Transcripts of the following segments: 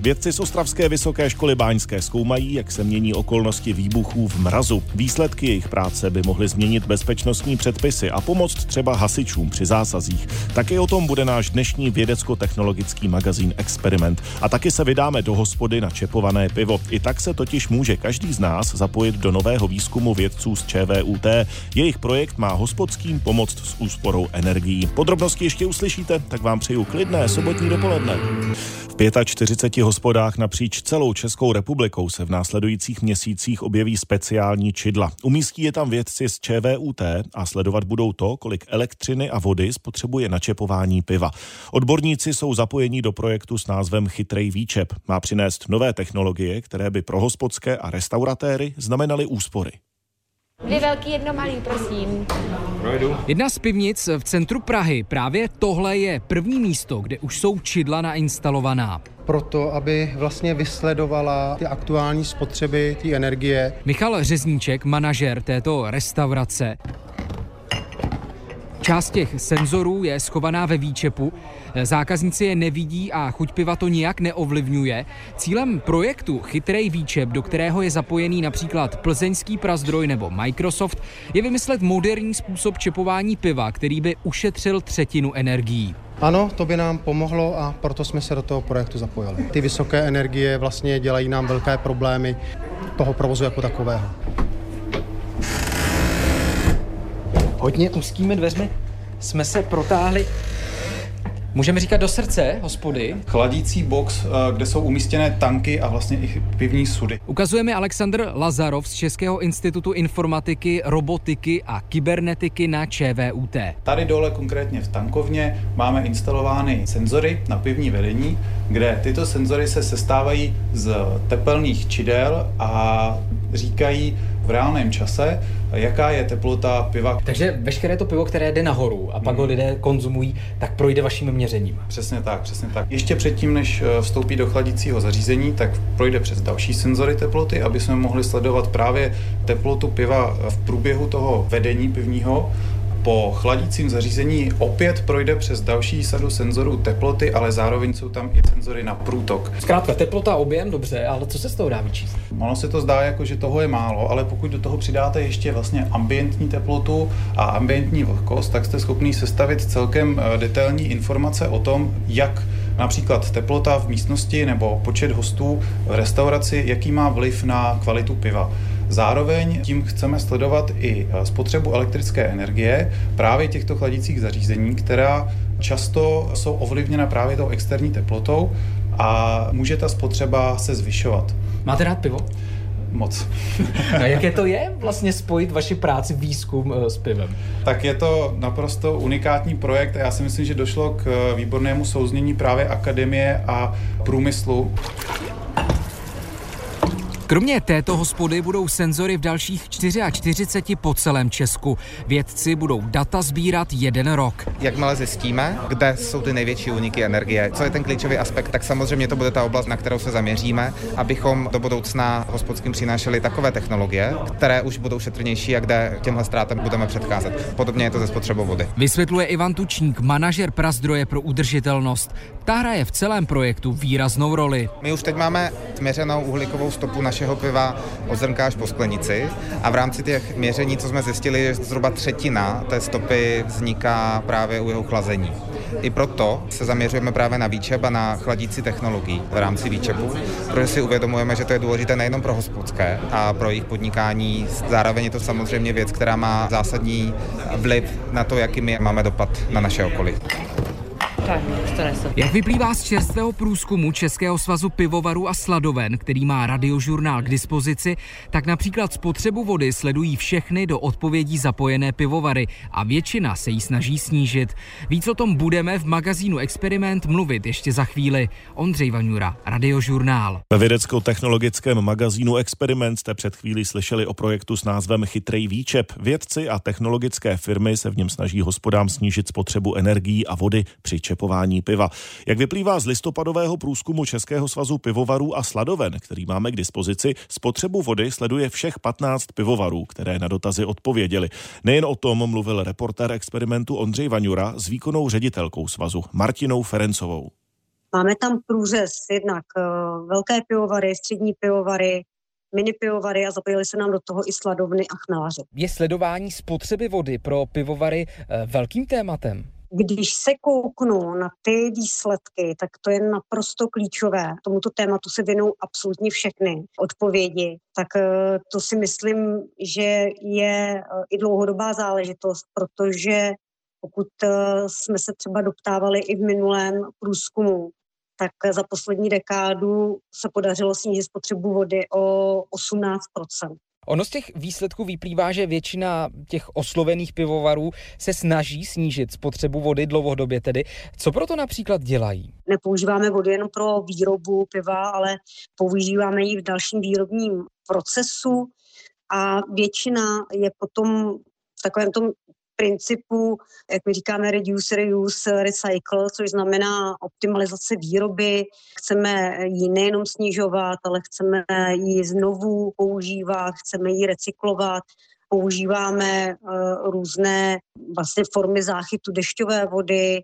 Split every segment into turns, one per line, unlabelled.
Vědci z Ostravské vysoké školy báňské zkoumají, jak se mění okolnosti výbuchů v mrazu. Výsledky jejich práce by mohly změnit bezpečnostní předpisy a pomoct třeba hasičům při zásazích. Taky o tom bude náš dnešní vědecko-technologický magazín Experiment. A taky se vydáme do hospody na čepované pivo. I tak se totiž může každý z nás zapojit do nového výzkumu vědců z ČVUT. Jejich projekt má hospodským pomoct s úsporou energií. Podrobnosti ještě uslyšíte, tak vám přeju klidné sobotní dopoledne. V 45 hospodách napříč celou Českou republikou se v následujících měsících objeví speciální čidla. Umístí je tam vědci z ČVUT a sledovat budou to, kolik elektřiny a vody spotřebuje načepování piva. Odborníci jsou zapojení do projektu s názvem Chytrej výčep. Má přinést nové technologie, které by pro hospodské a restauratéry znamenaly úspory.
Dvě velký, jedno malý, prosím.
Projdu. Jedna z pivnic v centru Prahy. Právě tohle je první místo, kde už jsou čidla nainstalovaná
proto, aby vlastně vysledovala ty aktuální spotřeby té energie.
Michal Řezníček, manažer této restaurace, Část těch senzorů je schovaná ve výčepu, zákazníci je nevidí a chuť piva to nijak neovlivňuje. Cílem projektu Chytrej výčep, do kterého je zapojený například plzeňský prazdroj nebo Microsoft, je vymyslet moderní způsob čepování piva, který by ušetřil třetinu energií.
Ano, to by nám pomohlo a proto jsme se do toho projektu zapojili. Ty vysoké energie vlastně dělají nám velké problémy toho provozu jako takového.
hodně úzkými dveřmi jsme se protáhli Můžeme říkat do srdce hospody.
Chladící box, eh, kde jsou umístěné tanky a vlastně i pivní sudy.
Ukazuje mi Aleksandr Lazarov z Českého institutu informatiky, robotiky a kybernetiky na ČVUT.
Tady dole konkrétně v tankovně máme instalovány senzory na pivní vedení, kde tyto senzory se sestávají z tepelných čidel a říkají v reálném čase, jaká je teplota piva.
Takže veškeré to pivo, které jde nahoru a pak hmm. ho lidé konzumují, tak projde vaším měřením.
Přesně tak, přesně tak. Ještě předtím, než eh, vstoupí do chladícího zařízení, tak projde přes další senzory teploty, aby jsme mohli sledovat právě teplotu piva v průběhu toho vedení pivního po chladícím zařízení opět projde přes další sadu senzorů teploty, ale zároveň jsou tam i senzory na průtok.
Zkrátka teplota, objem, dobře, ale co se z toho dá vyčíst?
Ono se to zdá jako, že toho je málo, ale pokud do toho přidáte ještě vlastně ambientní teplotu a ambientní vlhkost, tak jste schopný sestavit celkem eh, detailní informace o tom, jak například teplota v místnosti nebo počet hostů v restauraci, jaký má vliv na kvalitu piva. Zároveň tím chceme sledovat i eh, spotřebu elektrické energie právě těchto chladicích zařízení, která často jsou ovlivněna právě tou externí teplotou a může ta spotřeba se zvyšovat.
Máte rád pivo?
Moc.
A jaké to je vlastně spojit vaši práci výzkum eh, s pivem?
Tak je to naprosto unikátní projekt a já si myslím, že došlo k eh, výbornému souznění právě akademie a průmyslu.
Kromě této hospody budou senzory v dalších 44 po celém Česku. Vědci budou data sbírat jeden rok.
Jakmile zjistíme, kde jsou ty největší úniky energie, co je ten klíčový aspekt, tak samozřejmě to bude ta oblast, na kterou se zaměříme, abychom do budoucna hospodským přinášeli takové technologie, které už budou šetrnější a kde těmhle ztrátám budeme předcházet. Podobně je to ze spotřebou vody.
Vysvětluje Ivan Tučník, manažer Prazdroje pro udržitelnost. Ta hraje v celém projektu výraznou roli.
My už teď máme změřenou uhlíkovou stopu naší našeho piva od zrnka až po sklenici a v rámci těch měření, co jsme zjistili, že zhruba třetina té stopy vzniká právě u jeho chlazení. I proto se zaměřujeme právě na výčep a na chladící technologii v rámci výčepu, protože si uvědomujeme, že to je důležité nejenom pro hospodské a pro jejich podnikání, zároveň je to samozřejmě věc, která má zásadní vliv na to, jaký my máme dopad na naše okolí.
Tak, to Jak vyplývá z čerstvého průzkumu Českého svazu pivovarů a sladoven, který má radiožurnál k dispozici, tak například spotřebu vody sledují všechny do odpovědí zapojené pivovary a většina se jí snaží snížit. Víc o tom budeme v magazínu Experiment mluvit ještě za chvíli. Ondřej Vaňura, radiožurnál.
Ve vědecko-technologickém magazínu Experiment jste před chvílí slyšeli o projektu s názvem Chytrej výčep. Vědci a technologické firmy se v něm snaží hospodám snížit spotřebu energií a vody při čepování piva. Jak vyplývá z listopadového průzkumu Českého svazu pivovarů a sladoven, který máme k dispozici, spotřebu vody sleduje všech 15 pivovarů, které na dotazy odpověděli. Nejen o tom mluvil reportér experimentu Ondřej Vaňura s výkonnou ředitelkou svazu Martinou Ferencovou.
Máme tam průřez jednak eh, velké pivovary, střední pivovary, mini pivovary a zapojili se nám do toho i sladovny a chmelaře.
Je sledování spotřeby vody pro pivovary eh, velkým tématem?
Když se kouknu na ty výsledky, tak to je naprosto klíčové. Tomuto tématu se věnou absolutně všechny odpovědi. Tak eh, to si myslím, že je i dlouhodobá záležitost, protože pokud jsme se třeba doptávali i v minulém průzkumu, tak za poslední dekádu se podařilo snížit spotřebu vody o 18
Ono z těch výsledků vyplývá, že většina těch oslovených pivovarů se snaží snížit spotřebu vody dlouhodobě tedy. Co proto například dělají?
Nepoužíváme vodu jen pro výrobu piva, ale používáme ji v dalším výrobním procesu a většina je potom v takovém tom principu, jak my říkáme, reduce, reuse, recycle, což znamená optimalizace výroby. Chceme ji nejenom snižovat, ale chceme ji znovu používat, chceme ji recyklovat používáme uh, různé vlastně formy záchytu dešťové vody,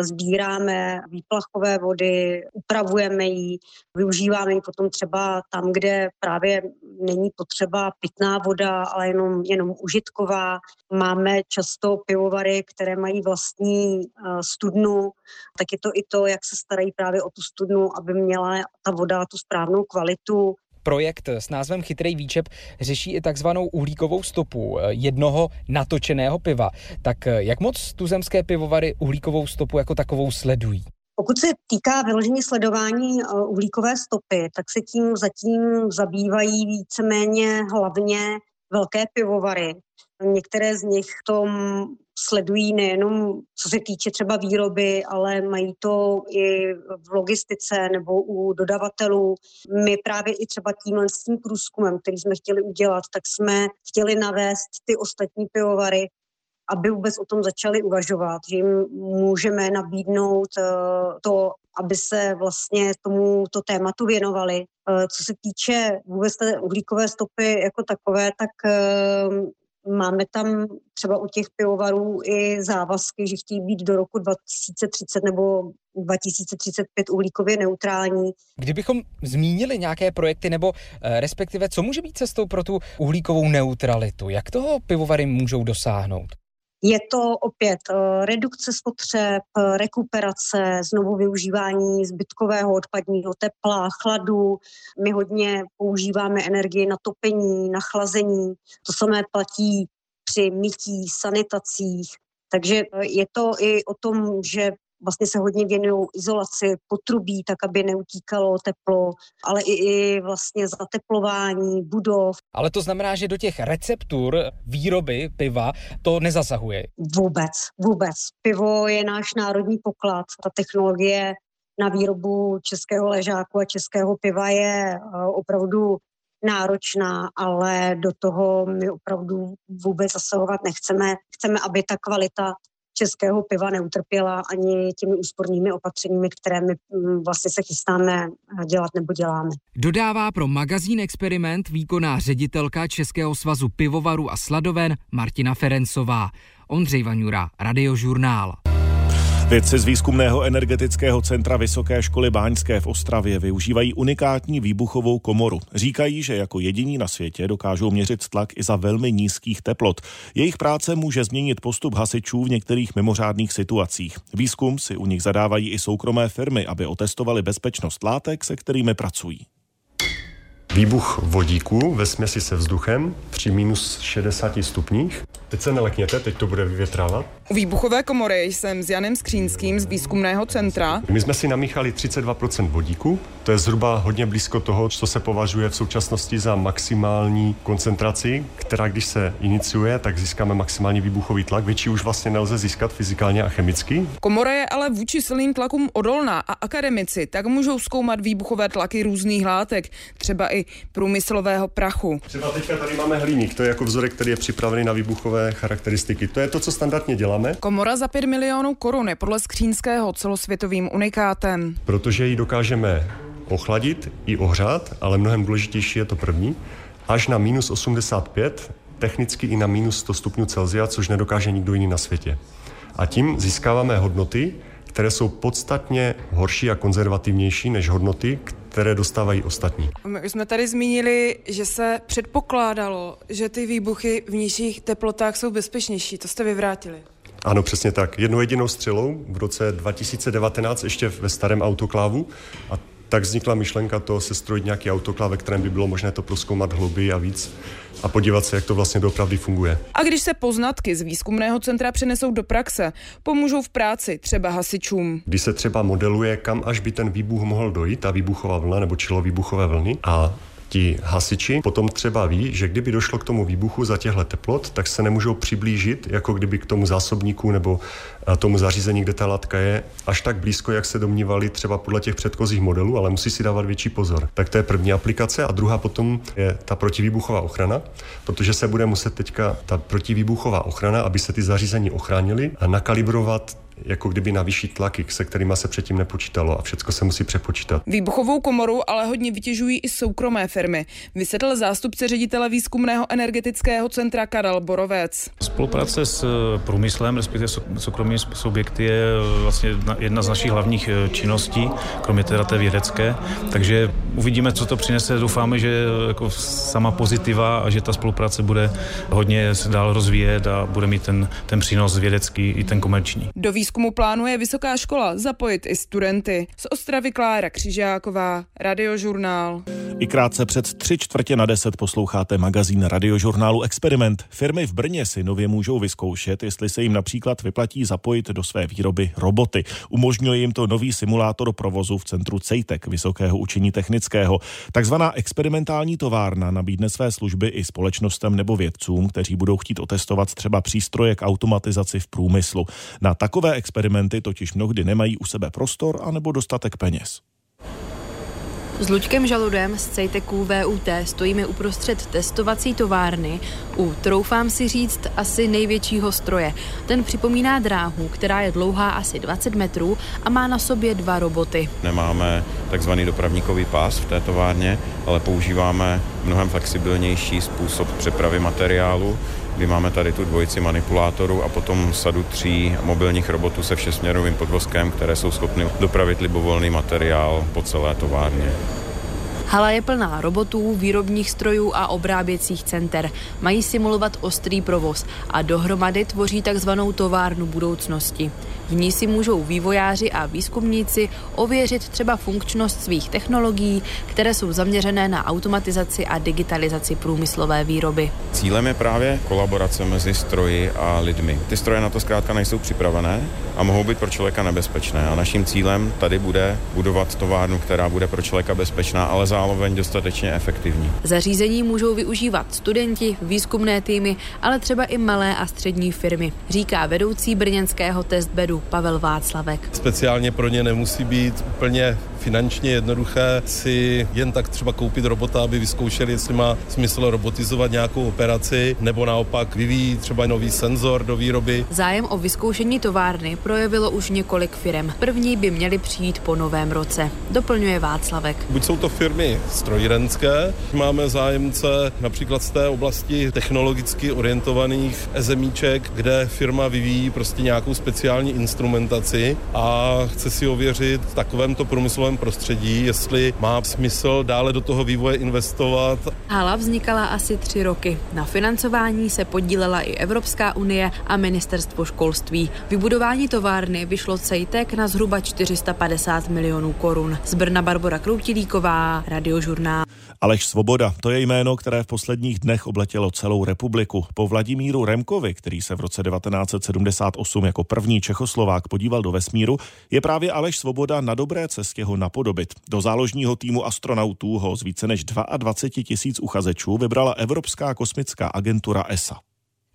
sbíráme výplachové vody, upravujeme ji, využíváme ji potom třeba tam, kde právě není potřeba pitná voda, ale jenom, jenom užitková. Máme často pivovary, které mají vlastní studnu, tak je to i to, jak se starají právě o tu studnu, aby měla ta voda tu správnou kvalitu.
Projekt s názvem Chytrý výčep řeší i takzvanou uhlíkovou stopu eh, jednoho natočeného piva. Tak eh, jak moc tuzemské pivovary uhlíkovou stopu jako takovou sledují?
Pokud se týká vyložení sledování eh, uhlíkové stopy, tak se tím zatím zabývají víceméně hlavně velké pivovary. Některé z nich tom sledují nejenom co se týče třeba výroby, ale mají to i v logistice nebo u dodavatelů. My právě i třeba tímhle s tím průzkumem, který jsme chtěli udělat, tak jsme chtěli navést ty ostatní pivovary, aby vůbec o tom začali uvažovat, že jim můžeme nabídnout eh, to, aby se vlastně tomuto tématu věnovali. Eh, co se týče vůbec té uhlíkové stopy jako takové, tak eh, Máme tam třeba u těch pivovarů i závazky, že chtějí být do roku 2030 nebo 2035 uhlíkově neutrální.
Kdybychom zmínili nějaké projekty nebo eh, respektive, co může být cestou pro tu uhlíkovou neutralitu? Jak toho pivovary můžou dosáhnout?
Je to opět eh, redukce spotřeb, eh, rekuperace, znovu využívání zbytkového odpadního tepla, chladu. My hodně používáme energii na topení, na chlazení. To samé platí při mytí, sanitacích. Takže eh, je to i o tom, že vlastně se hodně věnují izolaci potrubí, tak aby neutíkalo teplo, ale i, i vlastně zateplování budov.
Ale to znamená, že do těch receptur výroby piva to nezasahuje?
Vůbec, vůbec. Pivo je náš národní poklad. Ta technologie na výrobu českého ležáku a českého piva je eh, opravdu náročná, ale do toho my opravdu vůbec zasahovat nechceme. Chceme, aby ta kvalita českého piva neutrpěla ani těmi úspornými opatřeními, které my mm, vlastně se chystáme dělat nebo děláme.
Dodává pro magazín Experiment výkonná ředitelka Českého svazu pivovaru a sladoven Martina Ferencová. Ondřej Vaňura, Radiožurnál.
Vědci z výzkumného energetického centra Vysoké školy Báňské v Ostravě využívají unikátní výbuchovou komoru. Říkají, že jako jediní na světě dokážou měřit tlak i za velmi nízkých teplot. Jejich práce může změnit postup hasičů v některých mimořádných situacích. Výzkum si u nich zadávají i soukromé firmy, aby otestovali bezpečnost látek, se kterými pracují.
Výbuch vodíku ve směsi se vzduchem při minus 60 stupních. Teď se nelekněte, teď to bude vyvětrávat.
U výbuchové komory jsem s Janem Skřínským z výzkumného centra.
My jsme si namíchali 32% vodíku, to je zhruba hodně blízko toho, co se považuje v současnosti za maximální koncentraci, která když se iniciuje, tak získáme maximální výbuchový tlak. Větší už vlastně nelze získat fyzikálně a chemicky.
Komora je ale vůči silným tlakům odolná a akademici tak můžou zkoumat výbuchové tlaky různých látek, třeba i průmyslového prachu.
Třeba teďka tady máme hliník, to je jako vzorek, který je připravený na výbuchové charakteristiky. To je to, co standardně děláme.
Komora za 5 milionů korun je podle Skřínského celosvětovým unikátem.
Protože ji dokážeme ochladit i ohřát, ale mnohem důležitější je to první, až na minus 85, technicky i na minus 100 stupňů Celsia, což nedokáže nikdo jiný na světě. A tím získáváme hodnoty, které jsou podstatně horší a konzervativnější než hodnoty, které dostávají ostatní.
My už jsme tady zmínili, že se předpokládalo, že ty výbuchy v nižších teplotách jsou bezpečnější. To jste vyvrátili.
Ano, přesně tak. Jednou jedinou střelou v roce 2019 ještě ve starém autoklávu a tak vznikla myšlenka to sestrojit nějaký autoklav, ve kterém by bylo možné to proskoumat hlouběji a víc a podívat se, jak to vlastně doopravdy funguje.
A když se poznatky z výzkumného centra přenesou do praxe, pomůžou v práci třeba hasičům.
Když se třeba modeluje, kam až by ten výbuch mohl dojít, ta výbuchová vlna nebo čilo výbuchové vlny a ti hasiči potom třeba ví, že kdyby došlo k tomu výbuchu za těchto teplot, tak se nemůžou přiblížit, jako kdyby k tomu zásobníku nebo tomu zařízení, kde ta látka je, až tak blízko, jak se domnívali třeba podle těch předchozích modelů, ale musí si dávat větší pozor. Tak to je první aplikace a druhá potom je ta protivýbuchová ochrana, protože se bude muset teďka ta protivýbuchová ochrana, aby se ty zařízení ochránily a nakalibrovat jako kdyby na vyšší tlaky, se kterými se předtím nepočítalo a všechno se musí přepočítat.
Výbuchovou komoru ale hodně vytěžují i soukromé firmy, vysvětlil zástupce ředitele výzkumného energetického centra Karel Borovec.
Spolupráce s eh, průmyslem, respektive soukromými subjekty je eh, vlastně jedna z našich hlavních eh, činností, kromě teda té vědecké, takže uvidíme, co to přinese. Doufáme, že jako sama pozitiva a že ta spolupráce bude hodně se dál rozvíjet a bude mít ten, ten přínos vědecký i ten komerční.
Do výzkumu plánuje Vysoká škola zapojit i studenty. Z Ostravy Klára Křižáková, Radiožurnál.
I krátce před tři čtvrtě na deset posloucháte magazín radiožurnálu Experiment. Firmy v Brně si nově můžou vyzkoušet, jestli se jim například vyplatí zapojit do své výroby roboty. Umožňuje jim to nový simulátor provozu v centru CEJTEK Vysokého učení technického. Takzvaná experimentální továrna nabídne své služby i společnostem nebo vědcům, kteří budou chtít otestovat třeba přístroje k automatizaci v průmyslu. Na takové experimenty totiž mnohdy nemají u sebe prostor anebo dostatek peněz.
S Luďkem Žaludem z Cejteku VUT stojíme uprostřed testovací továrny u, troufám si říct, asi největšího stroje. Ten připomíná dráhu, která je dlouhá asi 20 metrů a má na sobě dva roboty.
Nemáme takzvaný dopravníkový pás v té továrně, ale používáme mnohem flexibilnější způsob přepravy materiálu, kdy máme tady tu dvojici manipulátorů a potom sadu tří mobilních robotů se všesměrovým podvozkem, které jsou schopny dopravit libovolný materiál po celé továrně.
Hala je plná robotů, výrobních strojů a obráběcích center. Mají simulovat ostrý provoz a dohromady tvoří takzvanou továrnu budoucnosti. V ní si můžou vývojáři a výzkumníci ověřit třeba funkčnost svých technologií, které jsou zaměřené na automatizaci a digitalizaci průmyslové výroby.
Cílem je právě kolaborace mezi stroji a lidmi. Ty stroje na to zkrátka nejsou připravené a mohou být pro člověka nebezpečné. A naším cílem tady bude budovat továrnu, která bude pro člověka bezpečná, ale zároveň dostatečně efektivní.
Zařízení můžou využívat studenti, výzkumné týmy, ale třeba i malé a střední firmy, říká vedoucí brněnského testbedu Pavel Václavek.
Speciálně pro ně nemusí být úplně finančně jednoduché si jen tak třeba koupit robota, aby vyzkoušeli, jestli má smysl robotizovat nějakou operaci, nebo naopak vyvíjí třeba nový senzor do výroby.
Zájem o vyzkoušení továrny projevilo už několik firm. První by měly přijít po novém roce, doplňuje Václavek.
Buď jsou to firmy strojírenské, máme zájemce například z té oblasti technologicky orientovaných ezemíček, kde firma vyvíjí prostě nějakou speciální instrumentaci a chce si ověřit v takovémto průmyslovém prostředí, jestli má smysl dále do toho vývoje investovat.
Hala vznikala asi tři roky. Na financování se podílela i Evropská unie a ministerstvo školství. Vybudování továrny vyšlo Cejtek na zhruba 450 milionů korun. Z Brna Barbara Kroutilíková, Radiožurnál.
Aleš Svoboda, to je jméno, které v posledních dnech obletělo celou republiku. Po Vladimíru Remkovi, který se v roce 1978 jako první Čechoslovák podíval do vesmíru, je právě Aleš Svoboda na dobré cestě ho napodobit. Do záložního týmu astronautů ho z více než 22 tisíc uchazečů vybrala Evropská kosmická agentura ESA.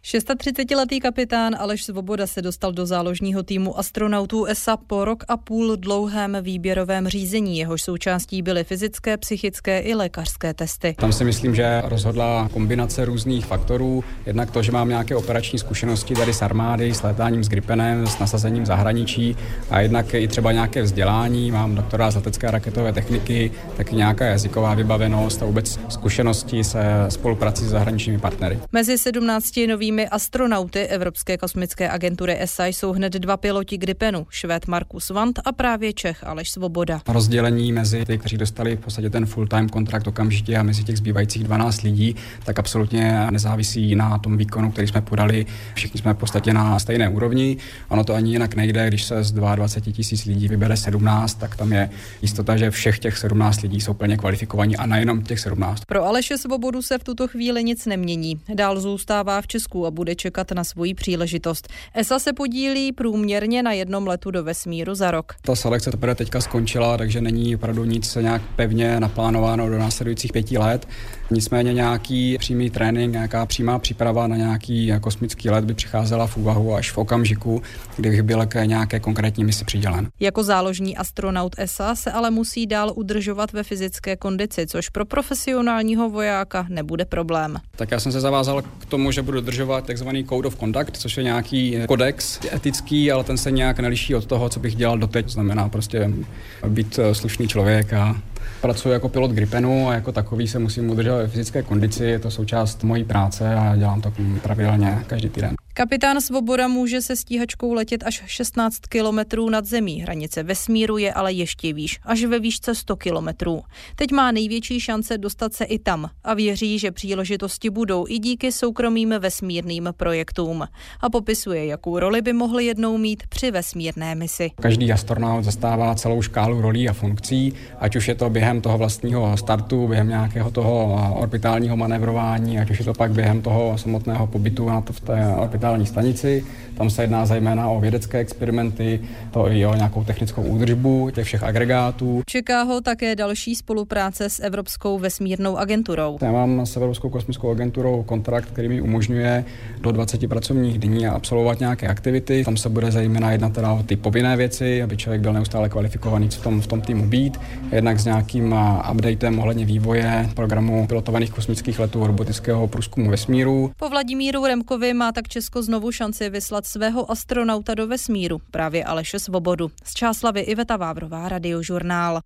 36-letý kapitán Aleš Svoboda se dostal do záložního týmu astronautů ESA po rok a půl dlouhém výběrovém řízení. Jehož součástí byly fyzické, psychické i lékařské testy.
Tam si myslím, že rozhodla kombinace různých faktorů. Jednak to, že mám nějaké operační zkušenosti tady s armády, s letáním s Gripenem, s nasazením zahraničí a jednak i třeba nějaké vzdělání. Mám doktora z letecké raketové techniky, taky nějaká jazyková vybavenost a vůbec zkušenosti se spoluprací s zahraničními partnery.
Mezi 17 novými bývalými astronauty Evropské kosmické agentury ESA jsou hned dva piloti Gripenu, švéd Markus Vant a právě Čech Aleš Svoboda.
Rozdělení mezi ty, kteří dostali v podstatě ten full-time kontrakt okamžitě a mezi těch zbývajících 12 lidí, tak absolutně nezávisí na tom výkonu, který jsme podali. Všichni jsme v podstatě na stejné úrovni. Ono to ani jinak nejde, když se z 22 tisíc lidí vybere 17, tak tam je jistota, že všech těch 17 lidí jsou plně kvalifikovaní a nejenom těch 17.
Pro Aleše Svobodu se v tuto chvíli nic nemění. Dál zůstává v Česku a bude čekat na svoji příležitost. ESA se podílí průměrně na jednom letu do vesmíru za rok.
Ta selekce teprve teďka skončila, takže není opravdu nic nějak pevně naplánováno do následujících pěti let. Nicméně nějaký přímý trénink, nějaká přímá příprava na nějaký kosmický let by přicházela v úvahu až v okamžiku, kdy bych byl k nějaké konkrétní misi přidělen.
Jako záložní astronaut ESA se ale musí dál udržovat ve fyzické kondici, což pro profesionálního vojáka nebude problém.
Tak já jsem se zavázal k tomu, že budu dodržovat takzvaný Code of Conduct, což je nějaký kodex etický, ale ten se nějak neliší od toho, co bych dělal doteď. Znamená prostě být slušný člověk a Pracuji jako pilot Gripenu a jako takový se musím udržet ve fyzické kondici, je to součást mojí práce a dělám to pravidelně každý týden.
Kapitán Svoboda může se stíhačkou letět až 16 kilometrů nad zemí. Hranice vesmíru je ale ještě výš, až ve výšce 100 kilometrů. Teď má největší šance dostat se i tam a věří, že příležitosti budou i díky soukromým vesmírným projektům. A popisuje, jakou roli by mohli jednou mít při vesmírné misi.
Každý astronaut zastává celou škálu rolí a funkcí, ať už je to během toho vlastního startu, během nějakého toho orbitálního manevrování, ať už je to pak během toho samotného pobytu na to v té orbitální stanici. Tam se jedná zejména o vědecké experimenty, to i o nějakou technickou údržbu těch všech agregátů.
Čeká ho také další spolupráce s Evropskou vesmírnou agenturou.
Já mám s Evropskou kosmickou agenturou kontrakt, který mi umožňuje do 20 pracovních dní absolvovat nějaké aktivity. Tam se bude zejména jednat teda o ty povinné věci, aby člověk byl neustále kvalifikovaný v tom, v tom týmu být, jednak s nějakým updatem ohledně vývoje programu pilotovaných kosmických letů robotického průzkumu vesmíru.
Po Vladimíru Remkovi má tak Česko znovu šanci vyslat svého astronauta do vesmíru, právě Aleše Svobodu. Z Čáslavy Iveta Vávrová, Radiožurnál.